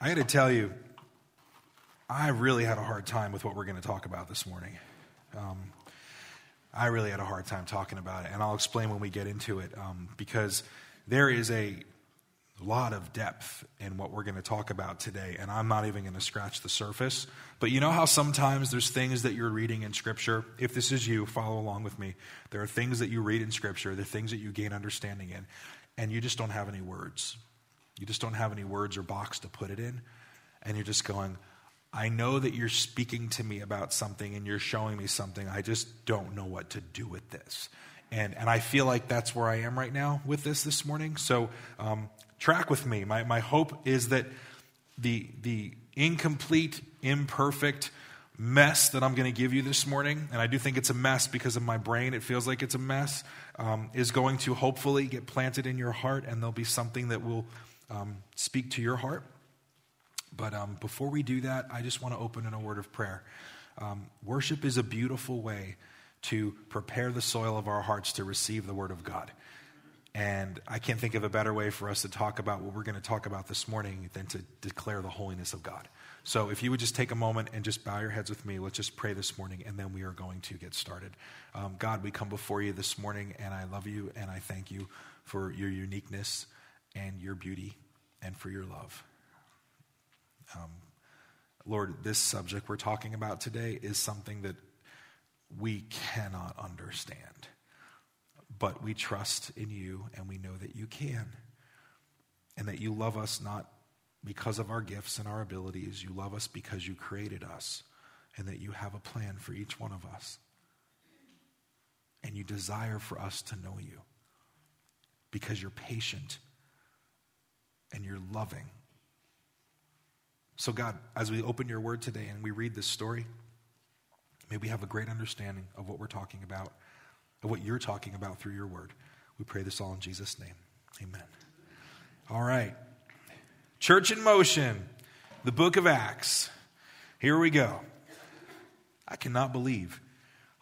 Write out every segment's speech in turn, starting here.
I got to tell you, I really had a hard time with what we're going to talk about this morning. Um, I really had a hard time talking about it, and I'll explain when we get into it um, because there is a lot of depth in what we're going to talk about today, and I'm not even going to scratch the surface. But you know how sometimes there's things that you're reading in Scripture? If this is you, follow along with me. There are things that you read in Scripture, there are things that you gain understanding in, and you just don't have any words. You just don't have any words or box to put it in, and you're just going, I know that you're speaking to me about something and you're showing me something. I just don't know what to do with this. And, and I feel like that's where I am right now with this this morning. So um, track with me. My, my hope is that the, the incomplete, imperfect mess that I'm going to give you this morning, and I do think it's a mess because of my brain, it feels like it's a mess, um, is going to hopefully get planted in your heart, and there'll be something that will um, speak to your heart. But um, before we do that, I just want to open in a word of prayer. Um, worship is a beautiful way to prepare the soil of our hearts to receive the word of God. And I can't think of a better way for us to talk about what we're going to talk about this morning than to declare the holiness of God. So if you would just take a moment and just bow your heads with me, let's just pray this morning, and then we are going to get started. Um, God, we come before you this morning, and I love you, and I thank you for your uniqueness and your beauty and for your love. Um, Lord, this subject we're talking about today is something that we cannot understand but we trust in you and we know that you can. And that you love us not because of our gifts and our abilities, you love us because you created us and that you have a plan for each one of us. And you desire for us to know you because you're patient and you're loving. So, God, as we open your word today and we read this story, may we have a great understanding of what we're talking about of what you're talking about through your word. We pray this all in Jesus' name. Amen. All right. Church in Motion, the book of Acts. Here we go. I cannot believe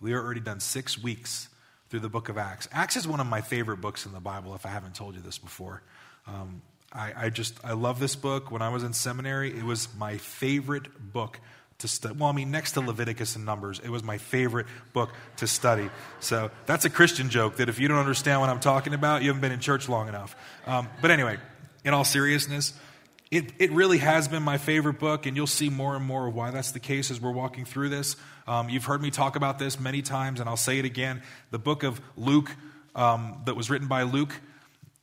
we are already done six weeks through the book of Acts. Acts is one of my favorite books in the Bible, if I haven't told you this before. Um, I, I just, I love this book. When I was in seminary, it was my favorite book to study. Well, I mean, next to Leviticus and Numbers, it was my favorite book to study. So that's a Christian joke that if you don't understand what I'm talking about, you haven't been in church long enough. Um, but anyway, in all seriousness, it, it really has been my favorite book, and you'll see more and more of why that's the case as we're walking through this. Um, you've heard me talk about this many times, and I'll say it again. The book of Luke, um, that was written by Luke,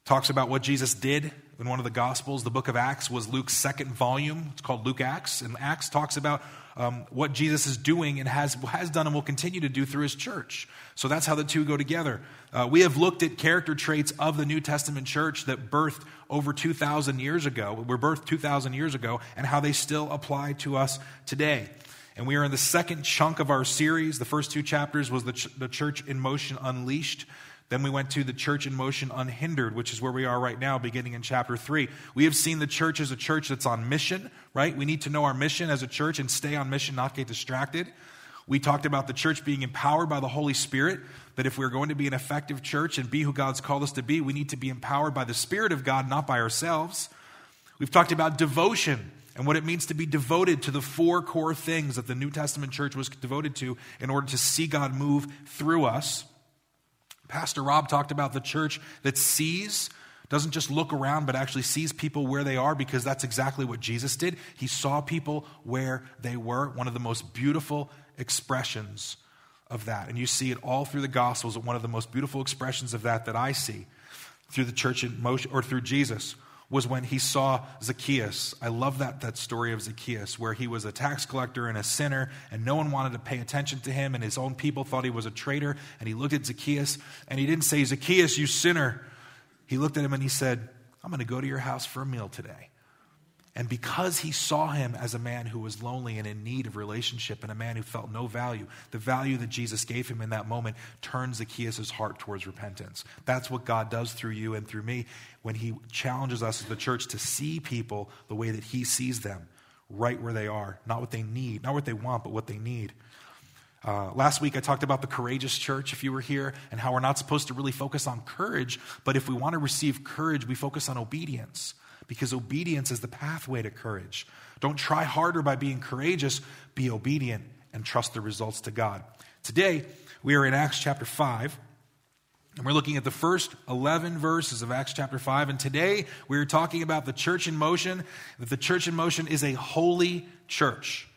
talks about what Jesus did in one of the Gospels. The book of Acts was Luke's second volume. It's called Luke Acts, and Acts talks about um, what Jesus is doing and has, has done and will continue to do through his church. So that's how the two go together. Uh, we have looked at character traits of the New Testament church that birthed over 2,000 years ago, were birthed 2,000 years ago, and how they still apply to us today. And we are in the second chunk of our series. The first two chapters was the, ch- the Church in Motion Unleashed. Then we went to the church in motion unhindered, which is where we are right now, beginning in chapter 3. We have seen the church as a church that's on mission, right? We need to know our mission as a church and stay on mission, not get distracted. We talked about the church being empowered by the Holy Spirit, that if we're going to be an effective church and be who God's called us to be, we need to be empowered by the Spirit of God, not by ourselves. We've talked about devotion and what it means to be devoted to the four core things that the New Testament church was devoted to in order to see God move through us. Pastor Rob talked about the church that sees, doesn't just look around, but actually sees people where they are because that's exactly what Jesus did. He saw people where they were. One of the most beautiful expressions of that. And you see it all through the Gospels. One of the most beautiful expressions of that that I see through the church in motion or through Jesus was when he saw Zacchaeus. I love that, that story of Zacchaeus, where he was a tax collector and a sinner, and no one wanted to pay attention to him, and his own people thought he was a traitor. And he looked at Zacchaeus, and he didn't say, Zacchaeus, you sinner. He looked at him and he said, I'm going to go to your house for a meal today. And because he saw him as a man who was lonely and in need of relationship and a man who felt no value, the value that Jesus gave him in that moment turns Zacchaeus' heart towards repentance. That's what God does through you and through me when he challenges us as the church to see people the way that he sees them, right where they are, not what they need, not what they want, but what they need. Uh, last week, I talked about the courageous church, if you were here, and how we're not supposed to really focus on courage, but if we want to receive courage, we focus on obedience because obedience is the pathway to courage. Don't try harder by being courageous, be obedient and trust the results to God. Today, we are in Acts chapter 5. And we're looking at the first 11 verses of Acts chapter 5. And today we're talking about the church in motion, that the church in motion is a holy church.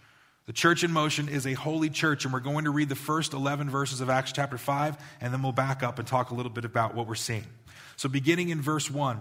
The church in motion is a holy church. And we're going to read the first 11 verses of Acts chapter 5, and then we'll back up and talk a little bit about what we're seeing. So, beginning in verse 1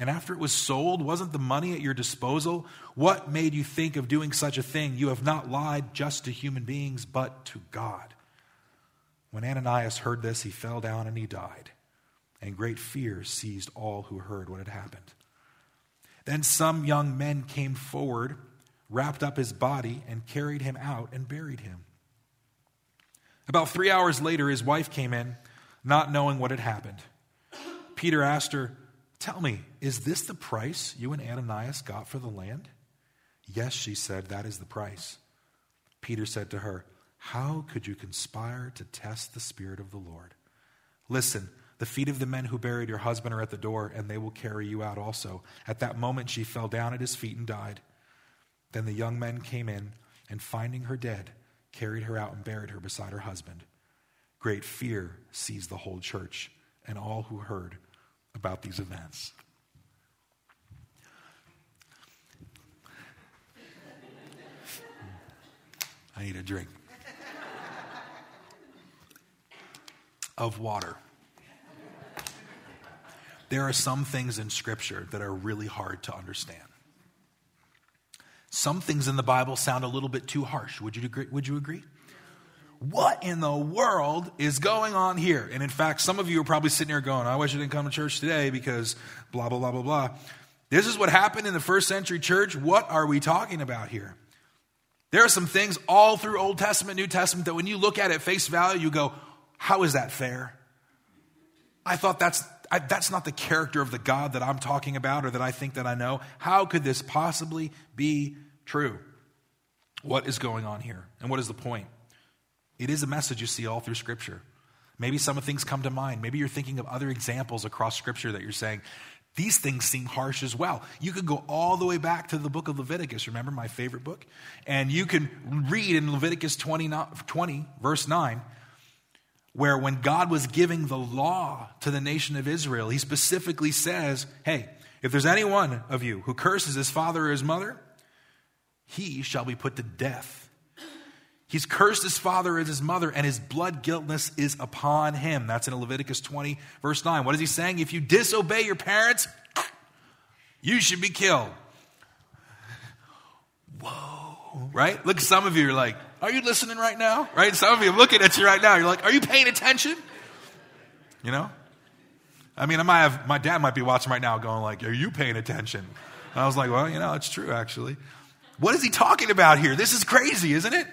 And after it was sold, wasn't the money at your disposal? What made you think of doing such a thing? You have not lied just to human beings, but to God. When Ananias heard this, he fell down and he died, and great fear seized all who heard what had happened. Then some young men came forward, wrapped up his body, and carried him out and buried him. About three hours later, his wife came in, not knowing what had happened. Peter asked her, Tell me, is this the price you and Ananias got for the land? Yes, she said, that is the price. Peter said to her, how could you conspire to test the Spirit of the Lord? Listen, the feet of the men who buried your husband are at the door, and they will carry you out also. At that moment, she fell down at his feet and died. Then the young men came in, and finding her dead, carried her out and buried her beside her husband. Great fear seized the whole church and all who heard about these events. I need a drink. of water. There are some things in Scripture that are really hard to understand. Some things in the Bible sound a little bit too harsh. Would you agree? Would you agree? What in the world is going on here? And in fact, some of you are probably sitting here going, I wish I didn't come to church today because blah, blah, blah, blah, blah. This is what happened in the first century church. What are we talking about here? There are some things all through Old Testament, New Testament that when you look at it face value, you go, how is that fair? I thought that's, I, that's not the character of the God that I'm talking about or that I think that I know. How could this possibly be true? What is going on here? And what is the point? It is a message you see all through Scripture. Maybe some of things come to mind. Maybe you're thinking of other examples across Scripture that you're saying, these things seem harsh as well. You could go all the way back to the book of Leviticus, remember my favorite book? And you can read in Leviticus 20, 20 verse 9, where when God was giving the law to the nation of Israel, he specifically says, Hey, if there's any one of you who curses his father or his mother, he shall be put to death. He's cursed his father and his mother, and his blood guiltness is upon him. That's in Leviticus 20, verse 9. What is he saying? If you disobey your parents, you should be killed. Whoa. Right? Look, some of you are like, are you listening right now? Right? Some of you are looking at you right now. You're like, are you paying attention? You know? I mean, I might have, my dad might be watching right now going like, are you paying attention? And I was like, well, you know, it's true actually. What is he talking about here? This is crazy, isn't it?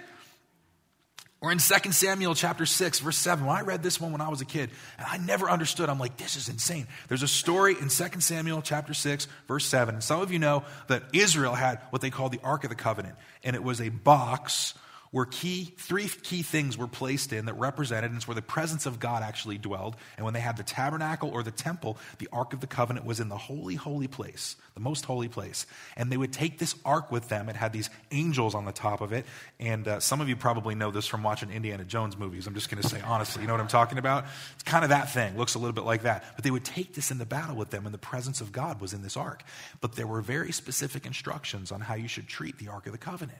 Or in 2 Samuel chapter 6, verse 7, when I read this one when I was a kid, and I never understood, I'm like, this is insane. There's a story in 2 Samuel chapter 6, verse 7. And some of you know that Israel had what they call the Ark of the Covenant, and it was a box where key, three key things were placed in that represented, and it's where the presence of God actually dwelled. And when they had the tabernacle or the temple, the Ark of the Covenant was in the holy, holy place, the most holy place. And they would take this ark with them. It had these angels on the top of it. And uh, some of you probably know this from watching Indiana Jones movies. I'm just going to say honestly, you know what I'm talking about? It's kind of that thing, looks a little bit like that. But they would take this in the battle with them, and the presence of God was in this ark. But there were very specific instructions on how you should treat the Ark of the Covenant.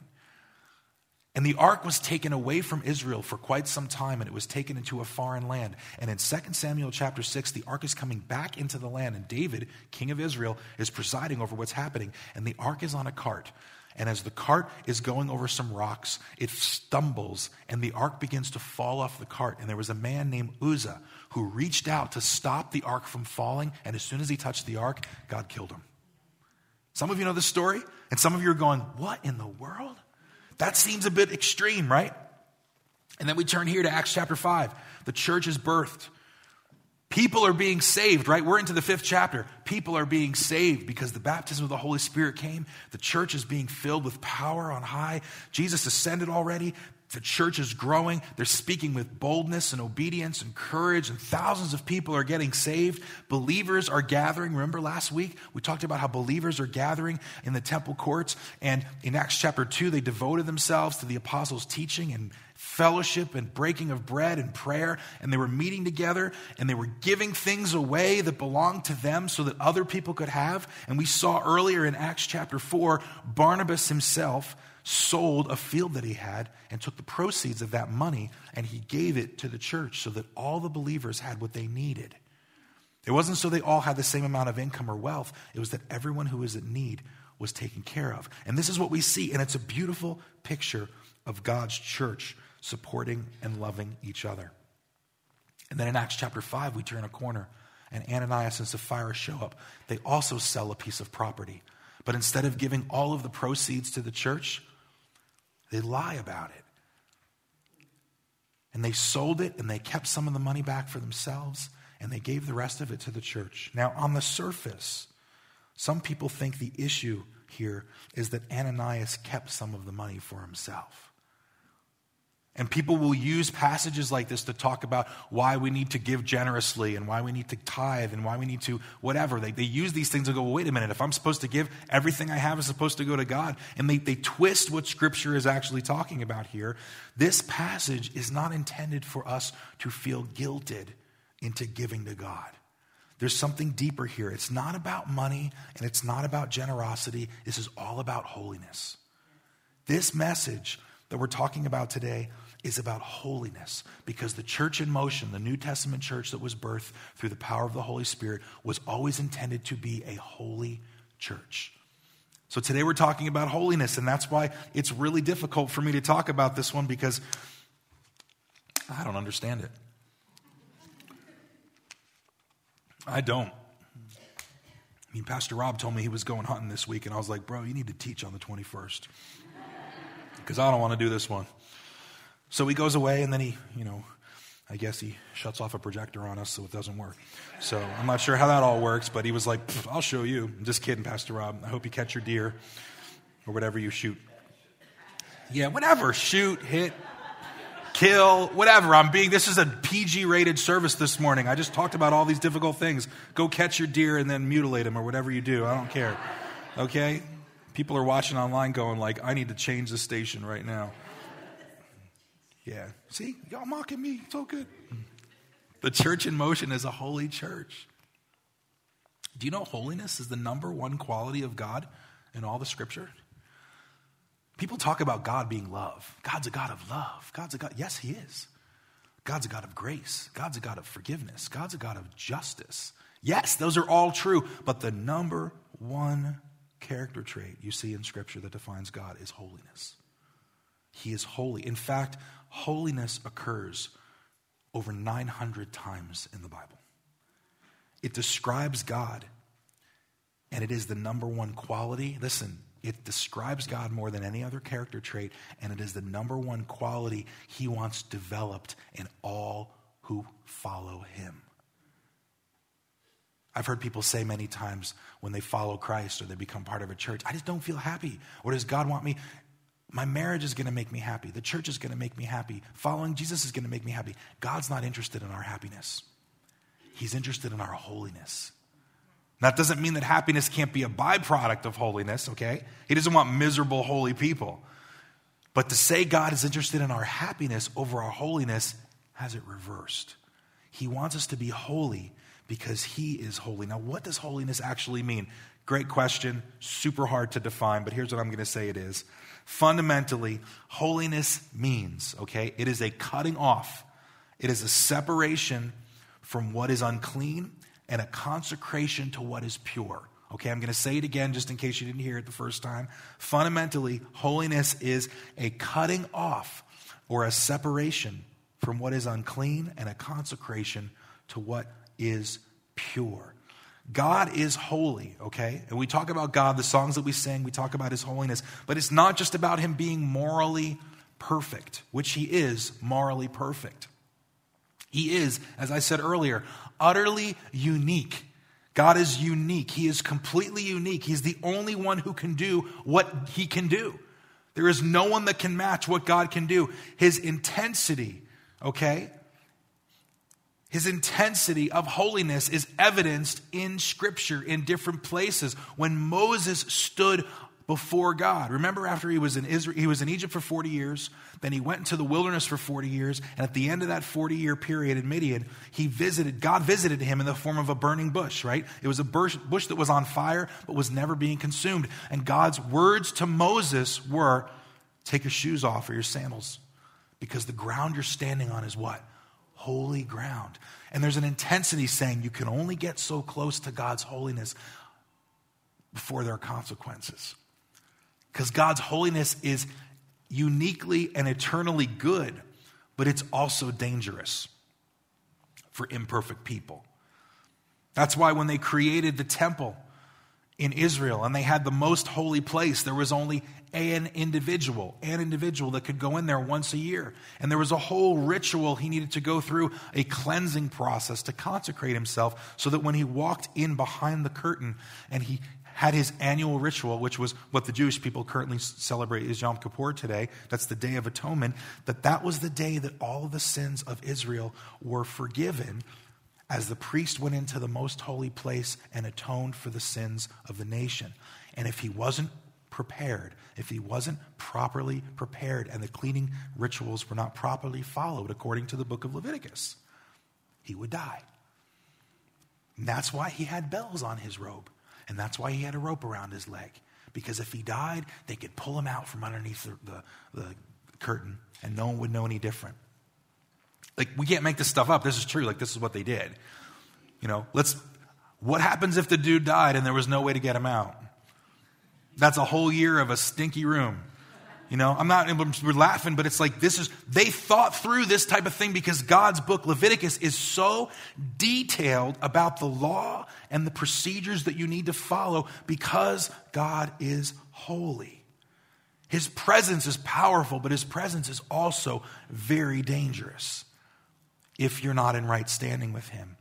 And the ark was taken away from Israel for quite some time, and it was taken into a foreign land. And in 2 Samuel chapter 6, the ark is coming back into the land, and David, king of Israel, is presiding over what's happening. And the ark is on a cart. And as the cart is going over some rocks, it stumbles, and the ark begins to fall off the cart. And there was a man named Uzzah who reached out to stop the ark from falling, and as soon as he touched the ark, God killed him. Some of you know the story, and some of you are going, What in the world? That seems a bit extreme, right? And then we turn here to Acts chapter 5. The church is birthed. People are being saved, right? We're into the fifth chapter. People are being saved because the baptism of the Holy Spirit came. The church is being filled with power on high. Jesus ascended already. The church is growing. They're speaking with boldness and obedience and courage, and thousands of people are getting saved. Believers are gathering. Remember last week, we talked about how believers are gathering in the temple courts. And in Acts chapter 2, they devoted themselves to the apostles' teaching and fellowship and breaking of bread and prayer. And they were meeting together and they were giving things away that belonged to them so that other people could have. And we saw earlier in Acts chapter 4, Barnabas himself sold a field that he had and took the proceeds of that money and he gave it to the church so that all the believers had what they needed. It wasn't so they all had the same amount of income or wealth, it was that everyone who was in need was taken care of. And this is what we see, and it's a beautiful picture of God's church supporting and loving each other. And then in Acts chapter 5, we turn a corner, and Ananias and Sapphira show up. They also sell a piece of property. But instead of giving all of the proceeds to the church, they lie about it. And they sold it and they kept some of the money back for themselves and they gave the rest of it to the church. Now, on the surface, some people think the issue here is that Ananias kept some of the money for himself. And people will use passages like this to talk about why we need to give generously and why we need to tithe and why we need to whatever. They, they use these things and go, well, wait a minute, if I'm supposed to give, everything I have is supposed to go to God. And they, they twist what Scripture is actually talking about here. This passage is not intended for us to feel guilted into giving to God. There's something deeper here. It's not about money and it's not about generosity. This is all about holiness. This message that we're talking about today is about holiness because the church in motion, the New Testament church that was birthed through the power of the Holy Spirit, was always intended to be a holy church. So today we're talking about holiness, and that's why it's really difficult for me to talk about this one because I don't understand it. I don't. I mean, Pastor Rob told me he was going hunting this week, and I was like, bro, you need to teach on the 21st because I don't want to do this one. So he goes away and then he, you know, I guess he shuts off a projector on us so it doesn't work. So I'm not sure how that all works, but he was like, I'll show you. I'm just kidding, Pastor Rob. I hope you catch your deer or whatever you shoot. Yeah, whatever. Shoot, hit, kill, whatever. I'm being, this is a PG rated service this morning. I just talked about all these difficult things. Go catch your deer and then mutilate him or whatever you do. I don't care. Okay? People are watching online going like, I need to change the station right now. Yeah. See, y'all mocking me. So good. The church in motion is a holy church. Do you know holiness is the number one quality of God in all the scripture? People talk about God being love. God's a God of love. God's a God. Yes, He is. God's a God of grace. God's a God of forgiveness. God's a God of justice. Yes, those are all true. But the number one character trait you see in Scripture that defines God is holiness. He is holy. In fact, holiness occurs over 900 times in the Bible. It describes God, and it is the number one quality. Listen, it describes God more than any other character trait, and it is the number one quality he wants developed in all who follow him. I've heard people say many times when they follow Christ or they become part of a church, I just don't feel happy. Or does God want me? My marriage is going to make me happy. The church is going to make me happy. Following Jesus is going to make me happy. God's not interested in our happiness, He's interested in our holiness. That doesn't mean that happiness can't be a byproduct of holiness, okay? He doesn't want miserable, holy people. But to say God is interested in our happiness over our holiness has it reversed. He wants us to be holy because He is holy. Now, what does holiness actually mean? Great question, super hard to define, but here's what I'm going to say it is Fundamentally, holiness means, okay, it is a cutting off, it is a separation from what is unclean and a consecration to what is pure. Okay, I'm going to say it again just in case you didn't hear it the first time. Fundamentally, holiness is a cutting off or a separation from what is unclean and a consecration to what is pure. God is holy, okay? And we talk about God, the songs that we sing, we talk about his holiness, but it's not just about him being morally perfect, which he is morally perfect. He is, as I said earlier, utterly unique. God is unique. He is completely unique. He's the only one who can do what he can do. There is no one that can match what God can do. His intensity, okay? His intensity of holiness is evidenced in Scripture in different places. When Moses stood before God. Remember, after he was in Israel, he was in Egypt for 40 years, then he went into the wilderness for 40 years, and at the end of that 40 year period in Midian, he visited, God visited him in the form of a burning bush, right? It was a bush, bush that was on fire, but was never being consumed. And God's words to Moses were, Take your shoes off or your sandals, because the ground you're standing on is what? Holy ground. And there's an intensity saying you can only get so close to God's holiness before there are consequences. Because God's holiness is uniquely and eternally good, but it's also dangerous for imperfect people. That's why when they created the temple in Israel and they had the most holy place, there was only an individual, an individual that could go in there once a year. And there was a whole ritual he needed to go through, a cleansing process to consecrate himself so that when he walked in behind the curtain and he had his annual ritual, which was what the Jewish people currently celebrate is Yom Kippur today. That's the Day of Atonement. That that was the day that all the sins of Israel were forgiven as the priest went into the most holy place and atoned for the sins of the nation. And if he wasn't prepared, if he wasn't properly prepared and the cleaning rituals were not properly followed according to the book of Leviticus, he would die. And that's why he had bells on his robe. And that's why he had a rope around his leg. Because if he died, they could pull him out from underneath the, the, the curtain and no one would know any different. Like, we can't make this stuff up. This is true. Like, this is what they did. You know, let's, what happens if the dude died and there was no way to get him out? That's a whole year of a stinky room. You know, I'm not, we're laughing, but it's like this is, they thought through this type of thing because God's book, Leviticus, is so detailed about the law and the procedures that you need to follow because God is holy. His presence is powerful, but his presence is also very dangerous if you're not in right standing with him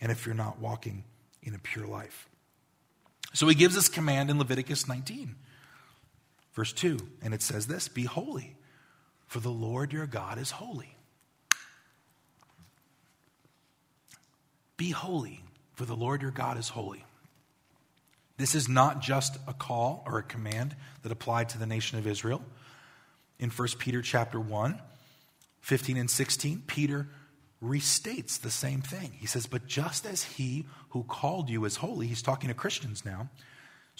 and if you're not walking in a pure life. So he gives us command in Leviticus 19. Verse 2, and it says this Be holy, for the Lord your God is holy. Be holy, for the Lord your God is holy. This is not just a call or a command that applied to the nation of Israel. In 1 Peter chapter 1, 15 and 16, Peter restates the same thing. He says, But just as he who called you is holy, he's talking to Christians now,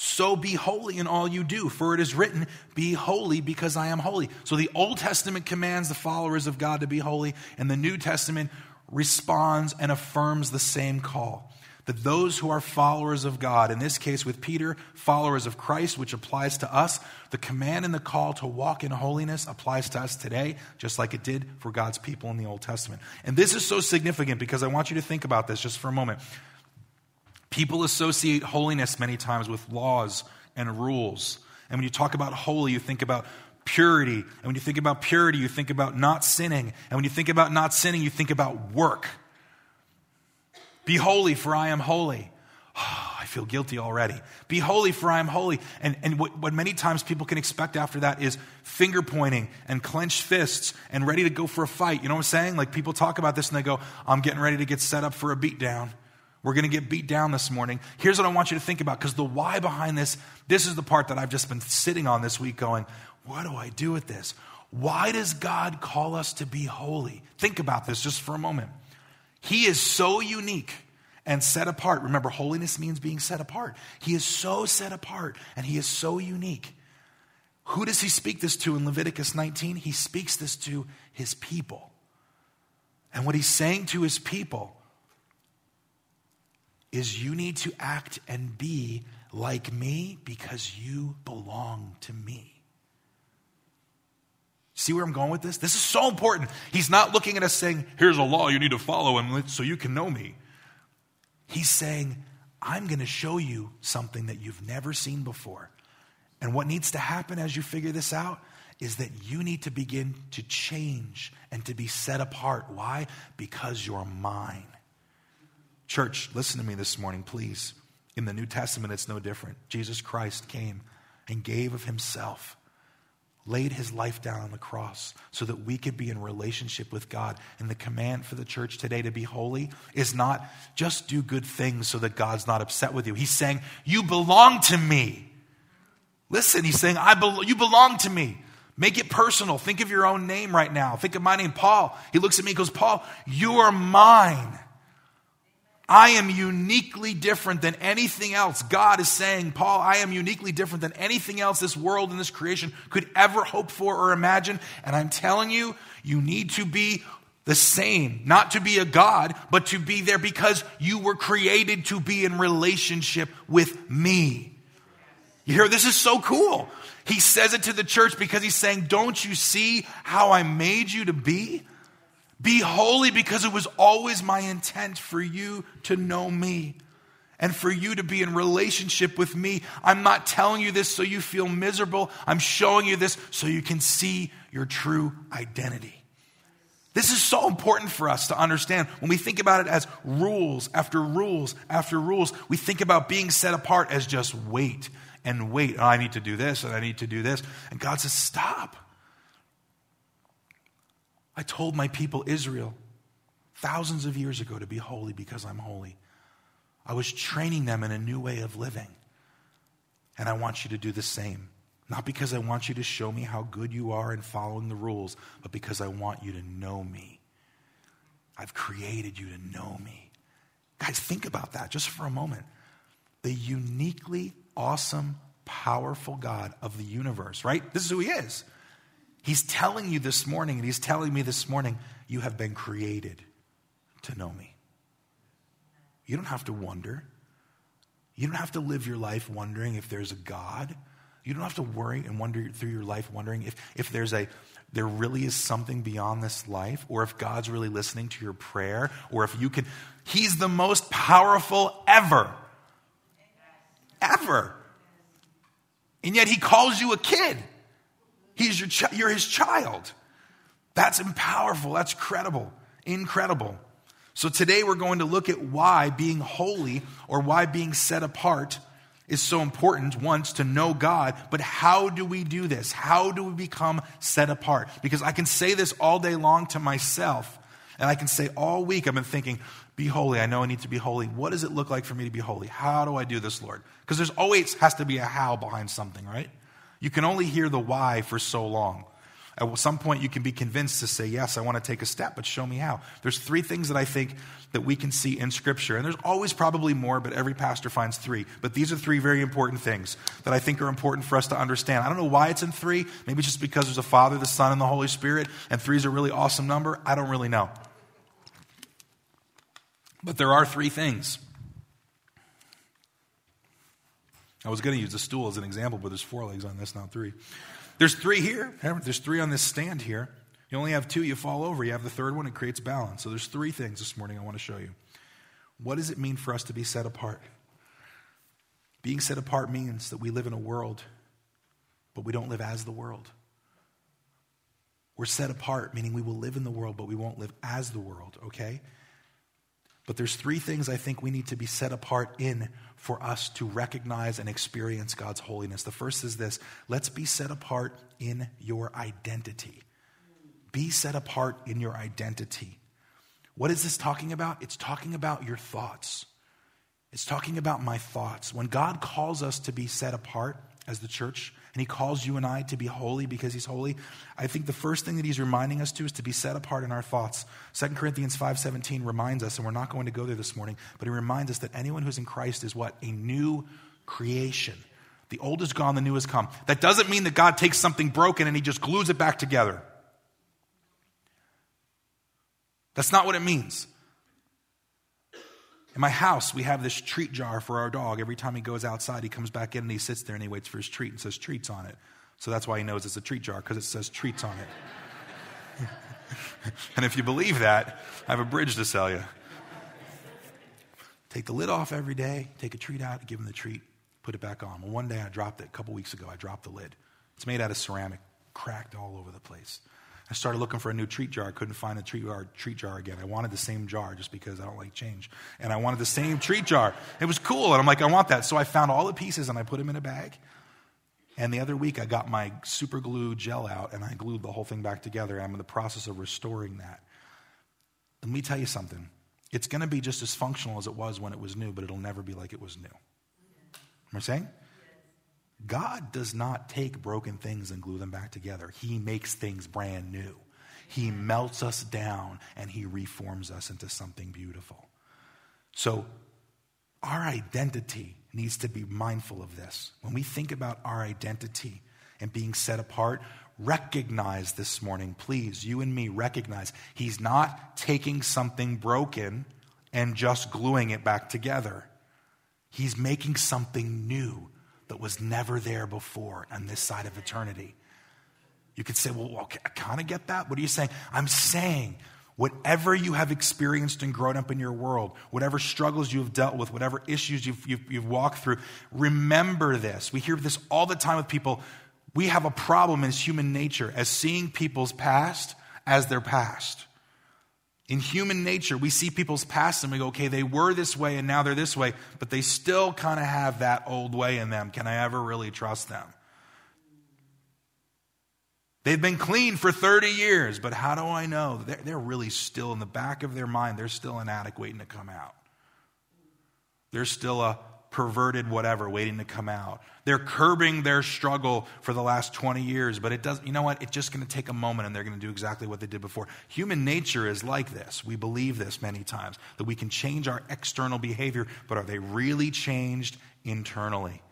so be holy in all you do, for it is written, Be holy because I am holy. So the Old Testament commands the followers of God to be holy, and the New Testament responds and affirms the same call. That those who are followers of God, in this case with Peter, followers of Christ, which applies to us, the command and the call to walk in holiness applies to us today, just like it did for God's people in the Old Testament. And this is so significant because I want you to think about this just for a moment. People associate holiness many times with laws and rules. And when you talk about holy, you think about purity. And when you think about purity, you think about not sinning. And when you think about not sinning, you think about work. Be holy, for I am holy. Oh, I feel guilty already. Be holy, for I am holy. And, and what, what many times people can expect after that is finger pointing and clenched fists and ready to go for a fight. You know what I'm saying? Like people talk about this and they go, I'm getting ready to get set up for a beatdown. We're going to get beat down this morning. Here's what I want you to think about because the why behind this, this is the part that I've just been sitting on this week going, what do I do with this? Why does God call us to be holy? Think about this just for a moment. He is so unique and set apart. Remember, holiness means being set apart. He is so set apart and he is so unique. Who does he speak this to in Leviticus 19? He speaks this to his people. And what he's saying to his people is you need to act and be like me because you belong to me. See where I'm going with this? This is so important. He's not looking at us saying, here's a law you need to follow and so you can know me. He's saying, I'm going to show you something that you've never seen before. And what needs to happen as you figure this out is that you need to begin to change and to be set apart. Why? Because you're mine. Church, listen to me this morning, please. In the New Testament, it's no different. Jesus Christ came and gave of himself, laid his life down on the cross so that we could be in relationship with God. And the command for the church today to be holy is not just do good things so that God's not upset with you. He's saying, You belong to me. Listen, he's saying, I be- You belong to me. Make it personal. Think of your own name right now. Think of my name, Paul. He looks at me and goes, Paul, you are mine. I am uniquely different than anything else. God is saying, Paul, I am uniquely different than anything else this world and this creation could ever hope for or imagine. And I'm telling you, you need to be the same, not to be a God, but to be there because you were created to be in relationship with me. You hear, this is so cool. He says it to the church because he's saying, Don't you see how I made you to be? Be holy because it was always my intent for you to know me and for you to be in relationship with me. I'm not telling you this so you feel miserable. I'm showing you this so you can see your true identity. This is so important for us to understand. When we think about it as rules after rules after rules, we think about being set apart as just wait and wait. Oh, I need to do this and I need to do this. And God says, Stop. I told my people Israel thousands of years ago to be holy because I'm holy. I was training them in a new way of living. And I want you to do the same. Not because I want you to show me how good you are in following the rules, but because I want you to know me. I've created you to know me. Guys, think about that just for a moment. The uniquely awesome, powerful God of the universe, right? This is who He is. He's telling you this morning, and He's telling me this morning, you have been created to know me. You don't have to wonder. You don't have to live your life wondering if there's a God. You don't have to worry and wonder through your life wondering if, if there's a there really is something beyond this life, or if God's really listening to your prayer, or if you can. He's the most powerful ever ever. And yet he calls you a kid. He's your you're his child. That's powerful. That's credible. Incredible. So today we're going to look at why being holy or why being set apart is so important. Once to know God, but how do we do this? How do we become set apart? Because I can say this all day long to myself, and I can say all week, I've been thinking, be holy. I know I need to be holy. What does it look like for me to be holy? How do I do this, Lord? Because there's always has to be a how behind something, right? You can only hear the why for so long. At some point, you can be convinced to say, Yes, I want to take a step, but show me how. There's three things that I think that we can see in Scripture. And there's always probably more, but every pastor finds three. But these are three very important things that I think are important for us to understand. I don't know why it's in three. Maybe just because there's a Father, the Son, and the Holy Spirit, and three is a really awesome number. I don't really know. But there are three things. I was going to use the stool as an example, but there's four legs on this, not three. There's three here. There's three on this stand here. You only have two, you fall over. You have the third one, it creates balance. So there's three things this morning I want to show you. What does it mean for us to be set apart? Being set apart means that we live in a world, but we don't live as the world. We're set apart, meaning we will live in the world, but we won't live as the world, okay? But there's three things I think we need to be set apart in for us to recognize and experience God's holiness. The first is this let's be set apart in your identity. Be set apart in your identity. What is this talking about? It's talking about your thoughts. It's talking about my thoughts. When God calls us to be set apart as the church, and he calls you and I to be holy because he's holy, I think the first thing that he's reminding us to is to be set apart in our thoughts. 2 Corinthians 5:17 reminds us, and we're not going to go there this morning, but he reminds us that anyone who's in Christ is what? A new creation. The old is gone, the new has come. That doesn't mean that God takes something broken and he just glues it back together. That's not what it means. In my house, we have this treat jar for our dog. Every time he goes outside, he comes back in and he sits there and he waits for his treat and says treats on it. So that's why he knows it's a treat jar, because it says treats on it. and if you believe that, I have a bridge to sell you. Take the lid off every day, take a treat out, give him the treat, put it back on. Well, one day I dropped it, a couple weeks ago, I dropped the lid. It's made out of ceramic, cracked all over the place. I started looking for a new treat jar. I couldn't find a treat jar, treat jar again. I wanted the same jar just because I don't like change. And I wanted the same treat jar. It was cool. And I'm like, I want that. So I found all the pieces and I put them in a bag. And the other week I got my super glue gel out and I glued the whole thing back together. I'm in the process of restoring that. Let me tell you something. It's going to be just as functional as it was when it was new, but it'll never be like it was new. Am I saying? God does not take broken things and glue them back together. He makes things brand new. He melts us down and he reforms us into something beautiful. So, our identity needs to be mindful of this. When we think about our identity and being set apart, recognize this morning, please, you and me, recognize he's not taking something broken and just gluing it back together. He's making something new that was never there before on this side of eternity. You could say, well, okay, I kind of get that. What are you saying? I'm saying whatever you have experienced and grown up in your world, whatever struggles you've dealt with, whatever issues you've, you've, you've walked through, remember this. We hear this all the time with people. We have a problem in human nature as seeing people's past as their past. In human nature, we see people's past and we go, okay, they were this way and now they're this way, but they still kind of have that old way in them. Can I ever really trust them? They've been clean for 30 years, but how do I know? They're, they're really still in the back of their mind, they're still addict waiting to come out. There's still a perverted whatever waiting to come out. They're curbing their struggle for the last 20 years, but it doesn't, you know what? It's just going to take a moment and they're going to do exactly what they did before. Human nature is like this. We believe this many times that we can change our external behavior, but are they really changed internally?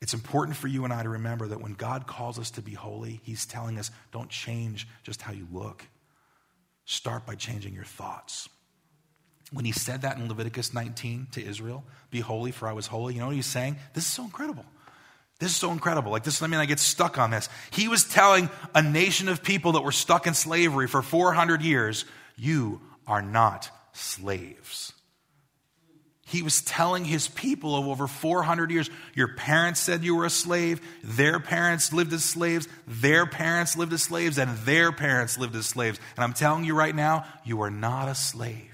It's important for you and I to remember that when God calls us to be holy, He's telling us don't change just how you look. Start by changing your thoughts. When he said that in Leviticus 19 to Israel, be holy for I was holy, you know what he's saying? This is so incredible. This is so incredible. Like this, I mean, I get stuck on this. He was telling a nation of people that were stuck in slavery for 400 years, you are not slaves. He was telling his people of over 400 years, your parents said you were a slave, their parents lived as slaves, their parents lived as slaves, and their parents lived as slaves. And I'm telling you right now, you are not a slave.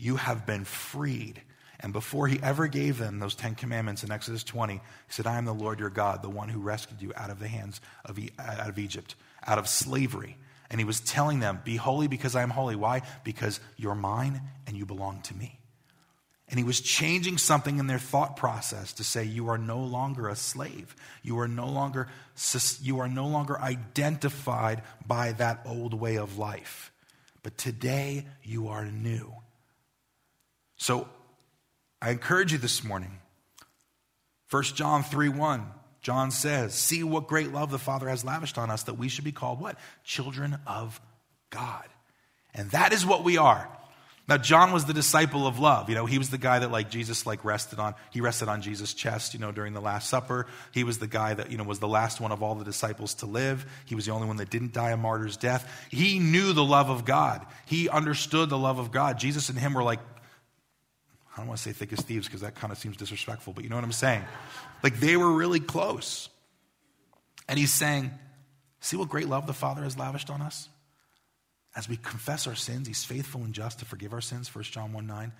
You have been freed. And before he ever gave them those Ten Commandments in Exodus 20, he said, I am the Lord your God, the one who rescued you out of the hands of, out of Egypt, out of slavery. And he was telling them, Be holy because I am holy. Why? Because you're mine and you belong to me. And he was changing something in their thought process to say, You are no longer a slave. You are no longer, you are no longer identified by that old way of life. But today you are new. So I encourage you this morning. 1 John 3 1, John says, See what great love the Father has lavished on us that we should be called what? Children of God. And that is what we are. Now, John was the disciple of love. You know, he was the guy that like Jesus like rested on. He rested on Jesus' chest, you know, during the Last Supper. He was the guy that, you know, was the last one of all the disciples to live. He was the only one that didn't die a martyr's death. He knew the love of God. He understood the love of God. Jesus and him were like don't want to say thick as thieves because that kind of seems disrespectful, but you know what I'm saying? Like they were really close. And he's saying, See what great love the Father has lavished on us? As we confess our sins, he's faithful and just to forgive our sins, 1 John 1 9,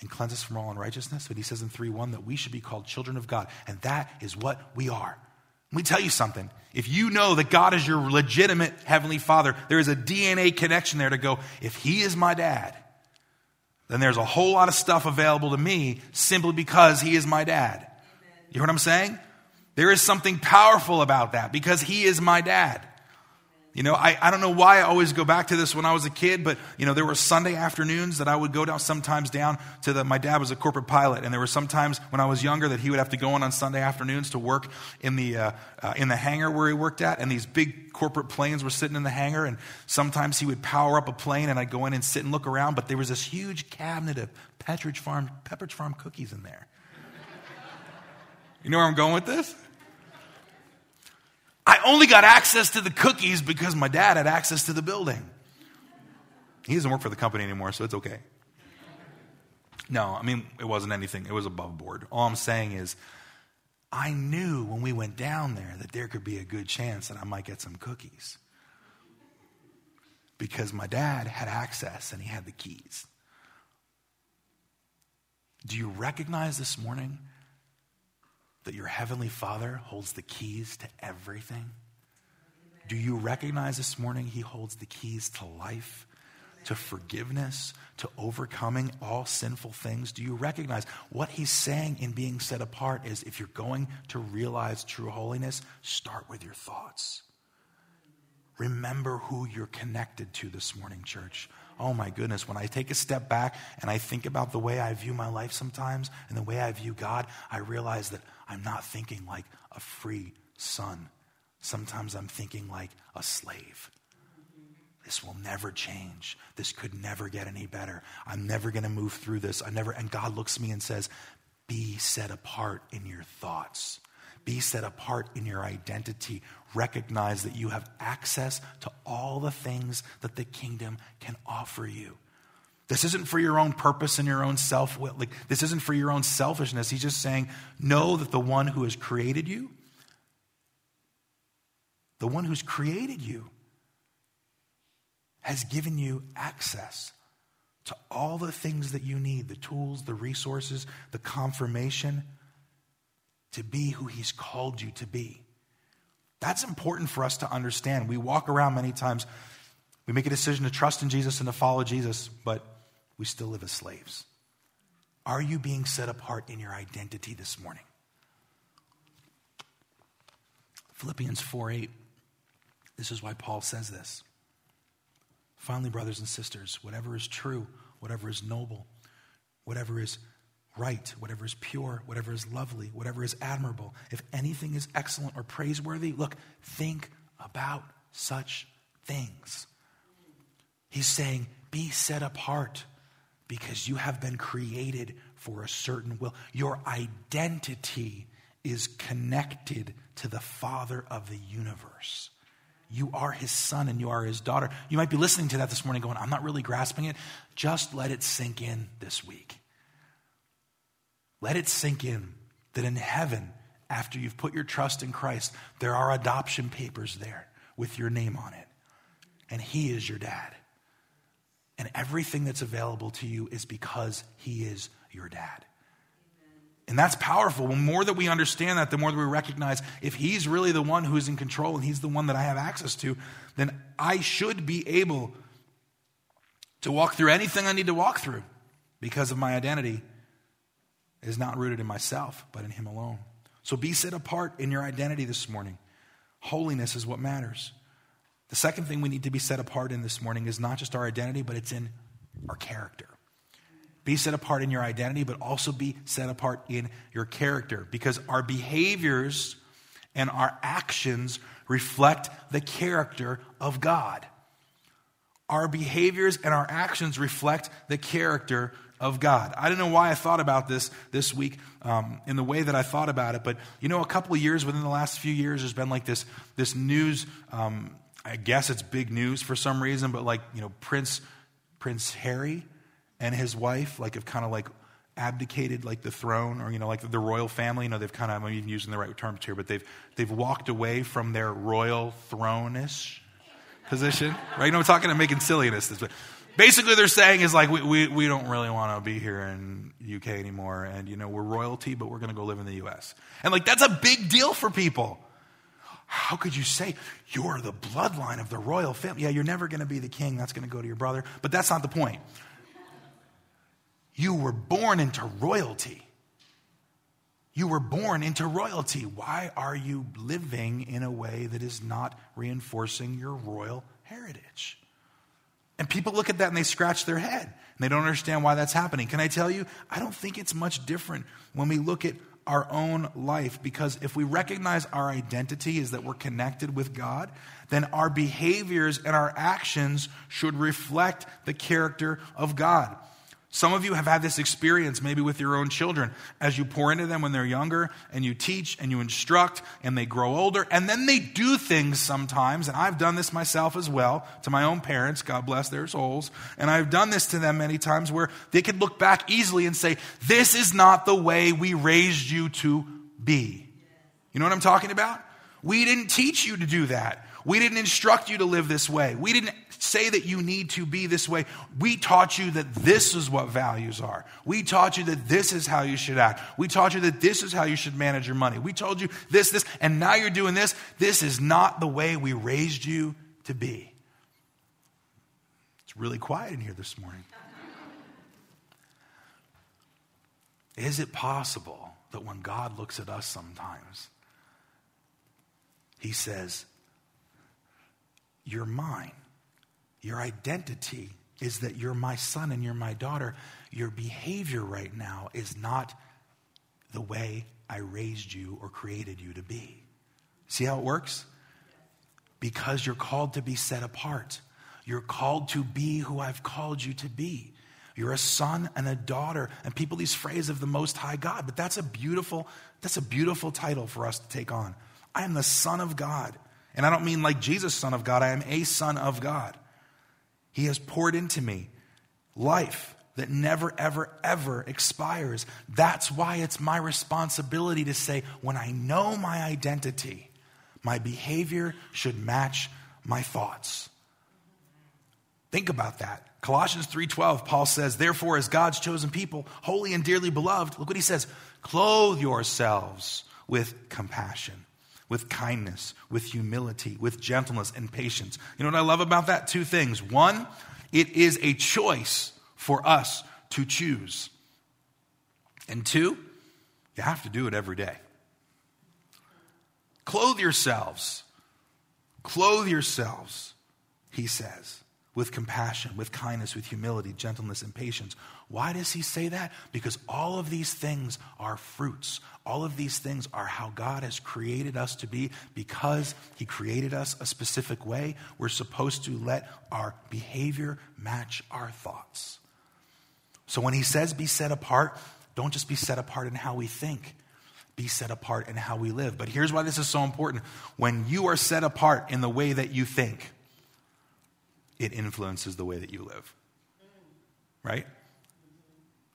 and cleanse us from all unrighteousness. But he says in 3 1 that we should be called children of God. And that is what we are. Let me tell you something. If you know that God is your legitimate Heavenly Father, there is a DNA connection there to go, if He is my dad, then there's a whole lot of stuff available to me simply because he is my dad. You hear what I'm saying? There is something powerful about that because he is my dad. You know, I, I don't know why I always go back to this when I was a kid, but, you know, there were Sunday afternoons that I would go down sometimes down to the, my dad was a corporate pilot, and there were sometimes when I was younger that he would have to go in on Sunday afternoons to work in the, uh, uh, in the hangar where he worked at, and these big corporate planes were sitting in the hangar, and sometimes he would power up a plane, and I'd go in and sit and look around, but there was this huge cabinet of Pepperidge Farm, Pepperidge Farm cookies in there. You know where I'm going with this? I only got access to the cookies because my dad had access to the building. He doesn't work for the company anymore, so it's okay. No, I mean, it wasn't anything. It was above board. All I'm saying is, I knew when we went down there that there could be a good chance that I might get some cookies. Because my dad had access and he had the keys. Do you recognize this morning that your Heavenly Father holds the keys to everything? Do you recognize this morning He holds the keys to life, to forgiveness, to overcoming all sinful things? Do you recognize what He's saying in being set apart is if you're going to realize true holiness, start with your thoughts. Remember who you're connected to this morning, church oh my goodness, when I take a step back and I think about the way I view my life sometimes and the way I view God, I realize that I'm not thinking like a free son. Sometimes I'm thinking like a slave. This will never change. This could never get any better. I'm never going to move through this. I never and God looks at me and says, "Be set apart in your thoughts." Be set apart in your identity. Recognize that you have access to all the things that the kingdom can offer you. This isn't for your own purpose and your own self will. Like, this isn't for your own selfishness. He's just saying, know that the one who has created you, the one who's created you, has given you access to all the things that you need the tools, the resources, the confirmation to be who He's called you to be. That's important for us to understand. We walk around many times, we make a decision to trust in Jesus and to follow Jesus, but we still live as slaves. Are you being set apart in your identity this morning? Philippians 4 8. This is why Paul says this. Finally, brothers and sisters, whatever is true, whatever is noble, whatever is right, whatever is pure, whatever is lovely, whatever is admirable, if anything is excellent or praiseworthy, look, think about such things. He's saying, be set apart because you have been created for a certain will. Your identity is connected to the Father of the universe. You are his son and you are his daughter. You might be listening to that this morning going, I'm not really grasping it. Just let it sink in this week. Let it sink in that in heaven, after you've put your trust in Christ, there are adoption papers there with your name on it. And He is your dad. And everything that's available to you is because He is your dad. And that's powerful. The more that we understand that, the more that we recognize if He's really the one who is in control and He's the one that I have access to, then I should be able to walk through anything I need to walk through because of my identity is not rooted in myself, but in Him alone. So be set apart in your identity this morning. Holiness is what matters. The second thing we need to be set apart in this morning is not just our identity, but it's in our character. Be set apart in your identity, but also be set apart in your character because our behaviors and our actions reflect the character of God. Our behaviors and our actions reflect the character of God. I don't know why I thought about this this week um, in the way that I thought about it, but you know, a couple of years within the last few years, there's been like this this news. Um, I guess it's big news for some reason, but like you know, Prince Prince Harry and his wife like have kind of like abdicated like the throne or you know like the royal family. You know, they've kind of I'm even using the right terms here, but they've they've walked away from their royal throne-ish position, right? You know, I'm talking. I'm making silliness. But basically they're saying is like we, we, we don't really want to be here in uk anymore and you know we're royalty but we're going to go live in the us and like that's a big deal for people how could you say you're the bloodline of the royal family yeah you're never going to be the king that's going to go to your brother but that's not the point you were born into royalty you were born into royalty. Why are you living in a way that is not reinforcing your royal heritage? And people look at that and they scratch their head and they don't understand why that's happening. Can I tell you? I don't think it's much different when we look at our own life because if we recognize our identity is that we're connected with God, then our behaviors and our actions should reflect the character of God. Some of you have had this experience maybe with your own children as you pour into them when they're younger and you teach and you instruct and they grow older and then they do things sometimes. And I've done this myself as well to my own parents, God bless their souls. And I've done this to them many times where they could look back easily and say, This is not the way we raised you to be. You know what I'm talking about? We didn't teach you to do that. We didn't instruct you to live this way. We didn't say that you need to be this way. We taught you that this is what values are. We taught you that this is how you should act. We taught you that this is how you should manage your money. We told you this, this, and now you're doing this. This is not the way we raised you to be. It's really quiet in here this morning. Is it possible that when God looks at us sometimes, He says, You're mine? Your identity is that you're my son and you're my daughter. Your behavior right now is not the way I raised you or created you to be. See how it works? Because you're called to be set apart. You're called to be who I've called you to be. You're a son and a daughter. And people these phrase of the most high God, but that's a beautiful, that's a beautiful title for us to take on. I am the son of God. And I don't mean like Jesus, son of God. I am a son of God. He has poured into me life that never, ever, ever expires. That's why it's my responsibility to say, when I know my identity, my behavior should match my thoughts. Think about that. Colossians 3:12 Paul says, "Therefore as God's chosen people, holy and dearly beloved, look what he says, clothe yourselves with compassion, with kindness, with humility, with gentleness and patience. You know what I love about that? Two things. One, it is a choice for us to choose. And two, you have to do it every day. Clothe yourselves. Clothe yourselves, he says, with compassion, with kindness, with humility, gentleness, and patience. Why does he say that? Because all of these things are fruits all of these things are how God has created us to be because He created us a specific way. We're supposed to let our behavior match our thoughts. So when He says be set apart, don't just be set apart in how we think, be set apart in how we live. But here's why this is so important when you are set apart in the way that you think, it influences the way that you live. Right?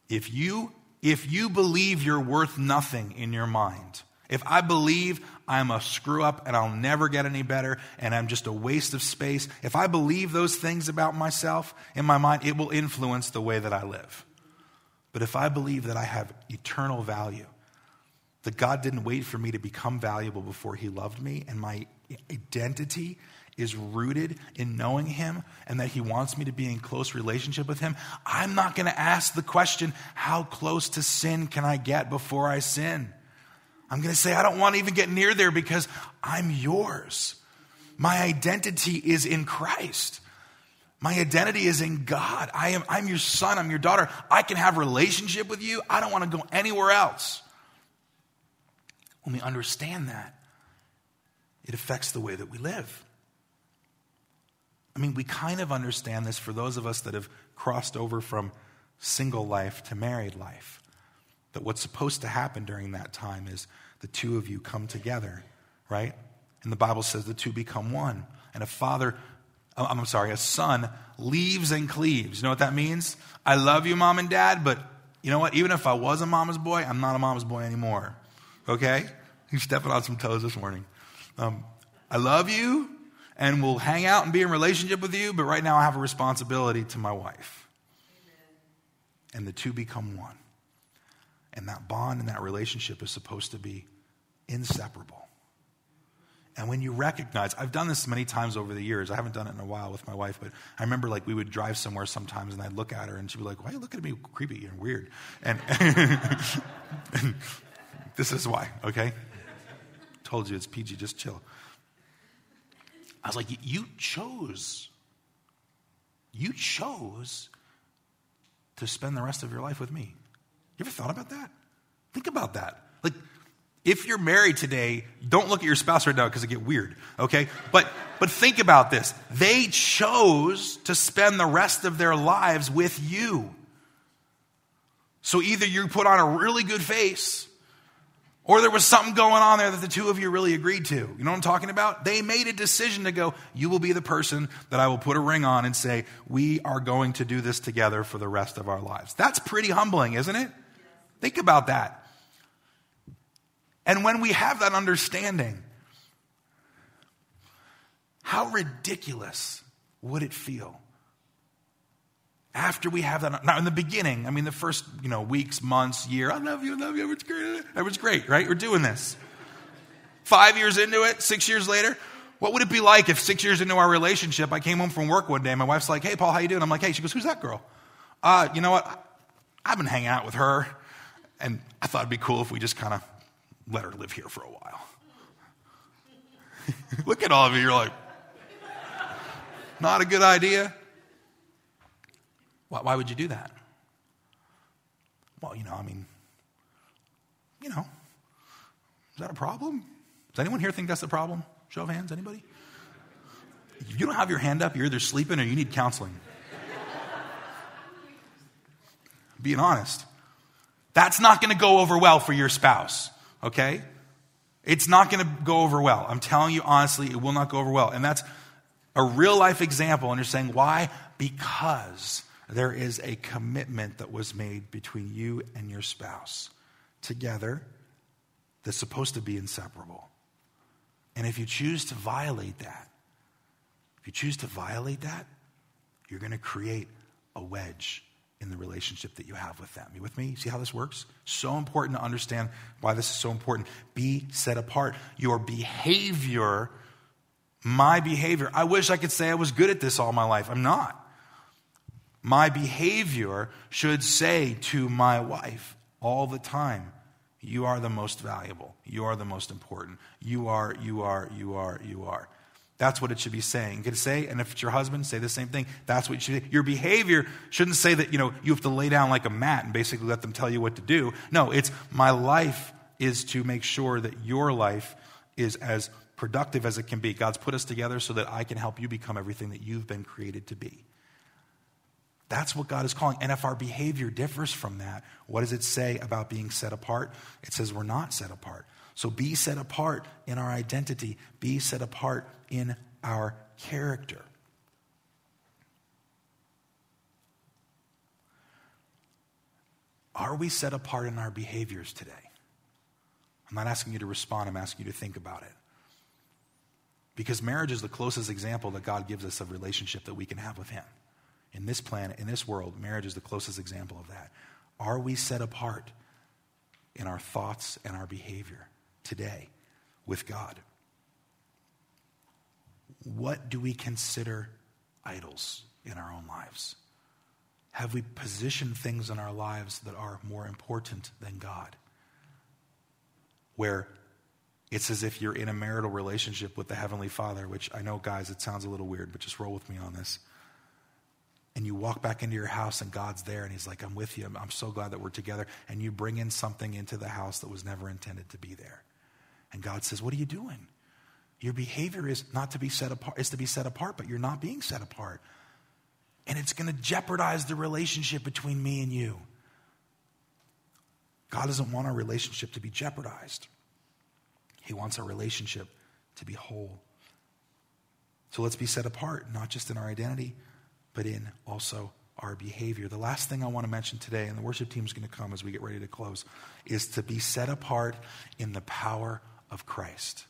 If you if you believe you're worth nothing in your mind, if I believe I'm a screw up and I'll never get any better and I'm just a waste of space, if I believe those things about myself in my mind, it will influence the way that I live. But if I believe that I have eternal value, that God didn't wait for me to become valuable before He loved me, and my identity is rooted in knowing Him and that He wants me to be in close relationship with Him, I'm not going to ask the question, How close to sin can I get before I sin? I'm going to say, I don't want to even get near there because I'm yours. My identity is in Christ. My identity is in God. I am, I'm your son. I'm your daughter. I can have relationship with you. I don't want to go anywhere else. When we understand that, it affects the way that we live. I mean, we kind of understand this for those of us that have crossed over from single life to married life. That what's supposed to happen during that time is the two of you come together, right? And the Bible says the two become one. And a father, oh, I'm sorry, a son leaves and cleaves. You know what that means? I love you, mom and dad, but you know what? Even if I was a mama's boy, I'm not a mama's boy anymore. Okay? You're stepping on some toes this morning. Um, I love you, and will hang out and be in relationship with you, but right now I have a responsibility to my wife. Amen. And the two become one. And that bond and that relationship is supposed to be inseparable. And when you recognize, I've done this many times over the years. I haven't done it in a while with my wife, but I remember like we would drive somewhere sometimes and I'd look at her and she'd be like, Why are you looking at me creepy and weird? And, and this is why, okay? Told you it's PG, just chill. I was like, you chose. You chose to spend the rest of your life with me. You ever thought about that? Think about that. Like, if you're married today, don't look at your spouse right now because it get weird, okay? But but think about this. They chose to spend the rest of their lives with you. So either you put on a really good face or there was something going on there that the two of you really agreed to. You know what I'm talking about? They made a decision to go, you will be the person that I will put a ring on and say, we are going to do this together for the rest of our lives. That's pretty humbling, isn't it? Think about that. And when we have that understanding, how ridiculous would it feel after we have that, now in the beginning, I mean, the first, you know, weeks, months, year, I love you, I love you, it's great, everyone's great, right? We're doing this. Five years into it, six years later, what would it be like if six years into our relationship, I came home from work one day, and my wife's like, hey, Paul, how you doing? I'm like, hey, she goes, who's that girl? Uh, you know what? I've been hanging out with her, and I thought it'd be cool if we just kind of let her live here for a while. Look at all of you, you're like, not a good idea. Why, why would you do that? Well, you know, I mean, you know, is that a problem? Does anyone here think that's a problem? Show of hands, anybody? If you don't have your hand up, you're either sleeping or you need counseling. Being honest. That's not going to go over well for your spouse, okay? It's not going to go over well. I'm telling you honestly, it will not go over well. And that's a real life example. And you're saying, why? Because there is a commitment that was made between you and your spouse together that's supposed to be inseparable. And if you choose to violate that, if you choose to violate that, you're going to create a wedge in the relationship that you have with them. You with me? See how this works? So important to understand why this is so important. Be set apart. Your behavior, my behavior, I wish I could say I was good at this all my life. I'm not my behavior should say to my wife all the time, You are the most valuable. You are the most important. You are, you are, you are, you are. That's what it should be saying. You can say, and if it's your husband, say the same thing. That's what you should say. Your behavior shouldn't say that, you know, you have to lay down like a mat and basically let them tell you what to do. No, it's my life is to make sure that your life is as productive as it can be. God's put us together so that I can help you become everything that you've been created to be. That's what God is calling. And if our behavior differs from that, what does it say about being set apart? It says we're not set apart. So be set apart in our identity, be set apart in our character. Are we set apart in our behaviors today? I'm not asking you to respond, I'm asking you to think about it. Because marriage is the closest example that God gives us of relationship that we can have with Him in this planet, in this world, marriage is the closest example of that. Are we set apart in our thoughts and our behavior today with God? What do we consider idols in our own lives? Have we positioned things in our lives that are more important than God? Where it's as if you're in a marital relationship with the Heavenly Father, which I know, guys, it sounds a little weird, but just roll with me on this and you walk back into your house and God's there and He's like, I'm with you. I'm so glad that we're together. And you bring in something into the house that was never intended to be there. And God says, What are you doing? Your behavior is not to be set apart, is to be set apart, but you're not being set apart. And it's going to jeopardize the relationship between me and you. God doesn't want our relationship to be jeopardized. He wants our relationship to be whole. So let's be set apart, not just in our identity, but in also our behavior. The last thing I want to mention today, and the worship team is going to come as we get ready to close, is to be set apart in the power of Christ.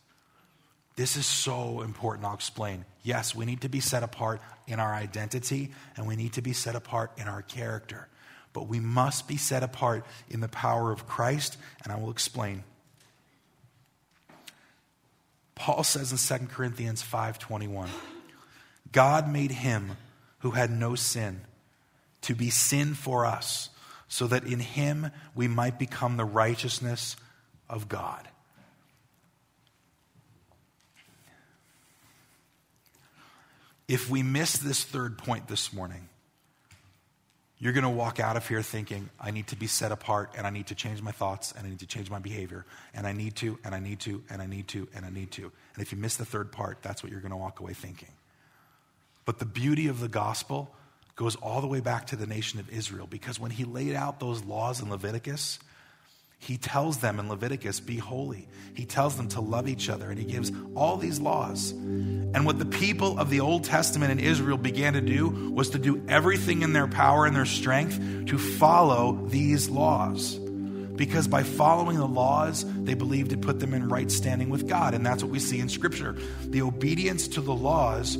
This is so important. I'll explain. Yes, we need to be set apart in our identity, and we need to be set apart in our character. But we must be set apart in the power of Christ, and I will explain. Paul says in 2 Corinthians 5:21, God made him who had no sin, to be sin for us, so that in him we might become the righteousness of God. If we miss this third point this morning, you're going to walk out of here thinking, I need to be set apart and I need to change my thoughts and I need to change my behavior and I need to and I need to and I need to and I need to. And if you miss the third part, that's what you're going to walk away thinking. But the beauty of the gospel goes all the way back to the nation of Israel because when he laid out those laws in Leviticus, he tells them in Leviticus, be holy. He tells them to love each other, and he gives all these laws. And what the people of the Old Testament in Israel began to do was to do everything in their power and their strength to follow these laws. Because by following the laws, they believed it put them in right standing with God. And that's what we see in Scripture. The obedience to the laws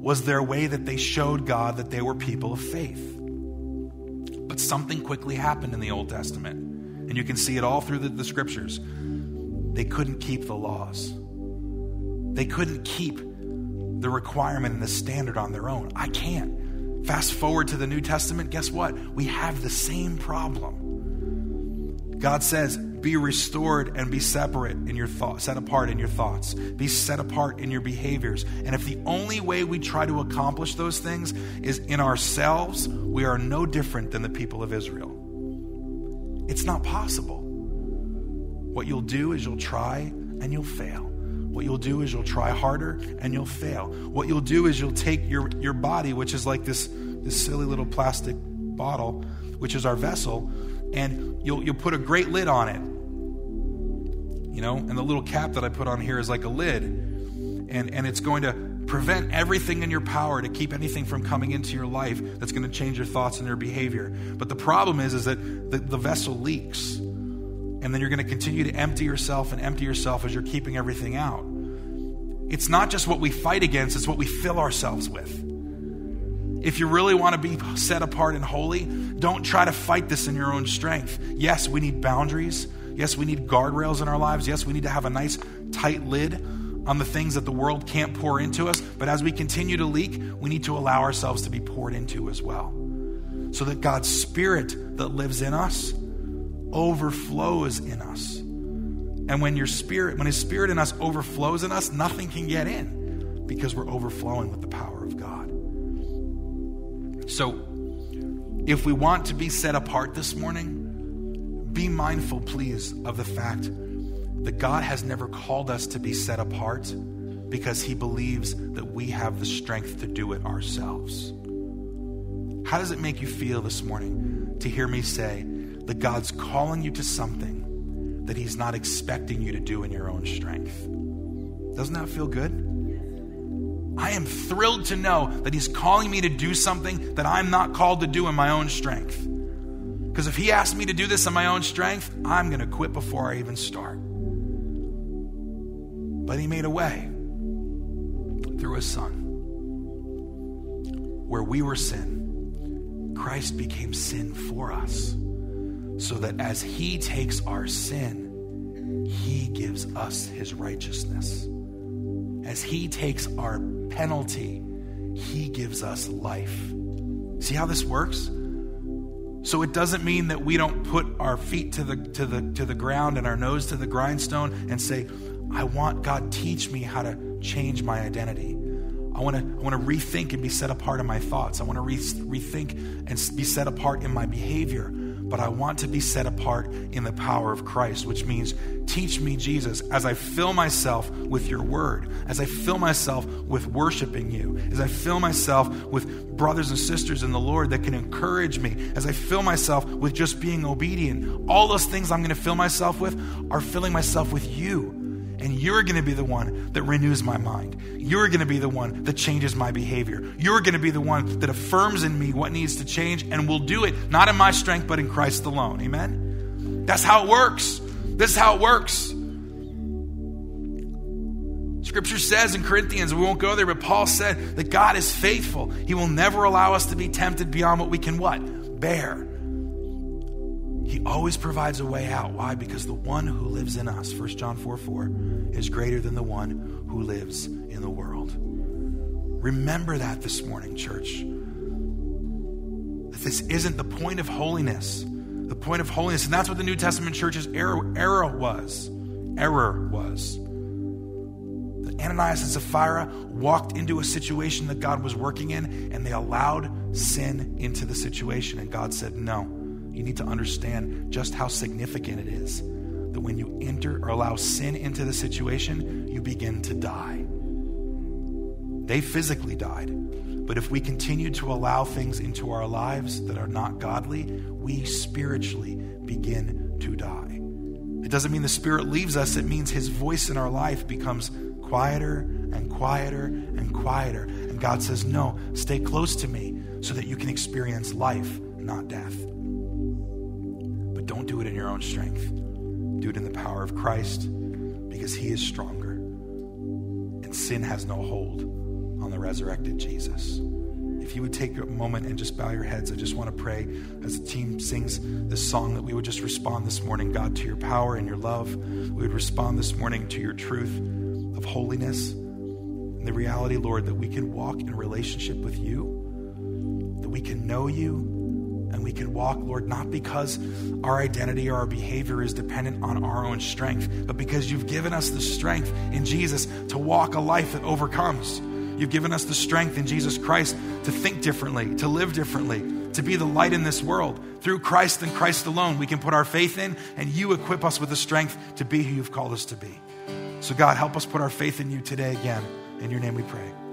was their way that they showed God that they were people of faith. But something quickly happened in the Old Testament, and you can see it all through the, the scriptures. They couldn't keep the laws, they couldn't keep the requirement and the standard on their own. I can't. Fast forward to the New Testament, guess what? We have the same problem. God says, be restored and be separate in your thoughts, set apart in your thoughts. Be set apart in your behaviors. And if the only way we try to accomplish those things is in ourselves, we are no different than the people of Israel. It's not possible. What you'll do is you'll try and you'll fail. What you'll do is you'll try harder and you'll fail. What you'll do is you'll take your, your body, which is like this, this silly little plastic bottle, which is our vessel, and you'll, you'll put a great lid on it you know, and the little cap that I put on here is like a lid. And, and it's going to prevent everything in your power to keep anything from coming into your life that's going to change your thoughts and your behavior. But the problem is, is that the, the vessel leaks. And then you're going to continue to empty yourself and empty yourself as you're keeping everything out. It's not just what we fight against, it's what we fill ourselves with. If you really want to be set apart and holy, don't try to fight this in your own strength. Yes, we need boundaries. Yes, we need guardrails in our lives. Yes, we need to have a nice tight lid on the things that the world can't pour into us. But as we continue to leak, we need to allow ourselves to be poured into as well. So that God's Spirit that lives in us overflows in us. And when your spirit, when his spirit in us overflows in us, nothing can get in because we're overflowing with the power of God. So, if we want to be set apart this morning, be mindful, please, of the fact that God has never called us to be set apart because he believes that we have the strength to do it ourselves. How does it make you feel this morning to hear me say that God's calling you to something that he's not expecting you to do in your own strength? Doesn't that feel good? I am thrilled to know that he's calling me to do something that I'm not called to do in my own strength. Because if he asked me to do this in my own strength, I'm going to quit before I even start. But he made a way through his son. Where we were sin, Christ became sin for us. So that as he takes our sin, he gives us his righteousness. As he takes our penalty, he gives us life. See how this works? So it doesn't mean that we don't put our feet to the, to, the, to the ground and our nose to the grindstone and say, I want God teach me how to change my identity. I want to I want to rethink and be set apart in my thoughts. I want to re- rethink and be set apart in my behavior but I want to be set apart in the power of Christ, which means teach me, Jesus, as I fill myself with your word, as I fill myself with worshiping you, as I fill myself with brothers and sisters in the Lord that can encourage me, as I fill myself with just being obedient. All those things I'm going to fill myself with are filling myself with you and you're going to be the one that renews my mind. You're going to be the one that changes my behavior. You're going to be the one that affirms in me what needs to change and will do it, not in my strength, but in Christ alone. Amen? That's how it works. This is how it works. Scripture says in Corinthians, we won't go there, but Paul said that God is faithful. He will never allow us to be tempted beyond what we can what? Bear. He always provides a way out. Why? Because the one who lives in us, 1 John 4 4, is greater than the one who lives in the world. Remember that this morning, church. That this isn't the point of holiness. The point of holiness, and that's what the New Testament church's error, error was. Error was. That Ananias and Sapphira walked into a situation that God was working in, and they allowed sin into the situation. And God said, No you need to understand just how significant it is that when you enter or allow sin into the situation, you begin to die. They physically died, But if we continue to allow things into our lives that are not godly, we spiritually begin to die. It doesn't mean the Spirit leaves us, it means His voice in our life becomes quieter and quieter and quieter. And God says, No, stay close to me so that you can experience life, not death. But don't do it in your own strength, do it in the power of Christ because He is stronger. And sin has no hold on the resurrected Jesus. If you would take a moment and just bow your heads, I just want to pray as the team sings this song that we would just respond this morning, God, to your power and your love. We would respond this morning to your truth of holiness and the reality, Lord, that we can walk in relationship with you, that we can know you, and we can walk, Lord, not because our identity or our behavior is dependent on our own strength, but because you've given us the strength in Jesus to walk a life that overcomes. You've given us the strength in Jesus Christ to think differently, to live differently, to be the light in this world. Through Christ and Christ alone, we can put our faith in, and you equip us with the strength to be who you've called us to be. So, God, help us put our faith in you today again. In your name we pray.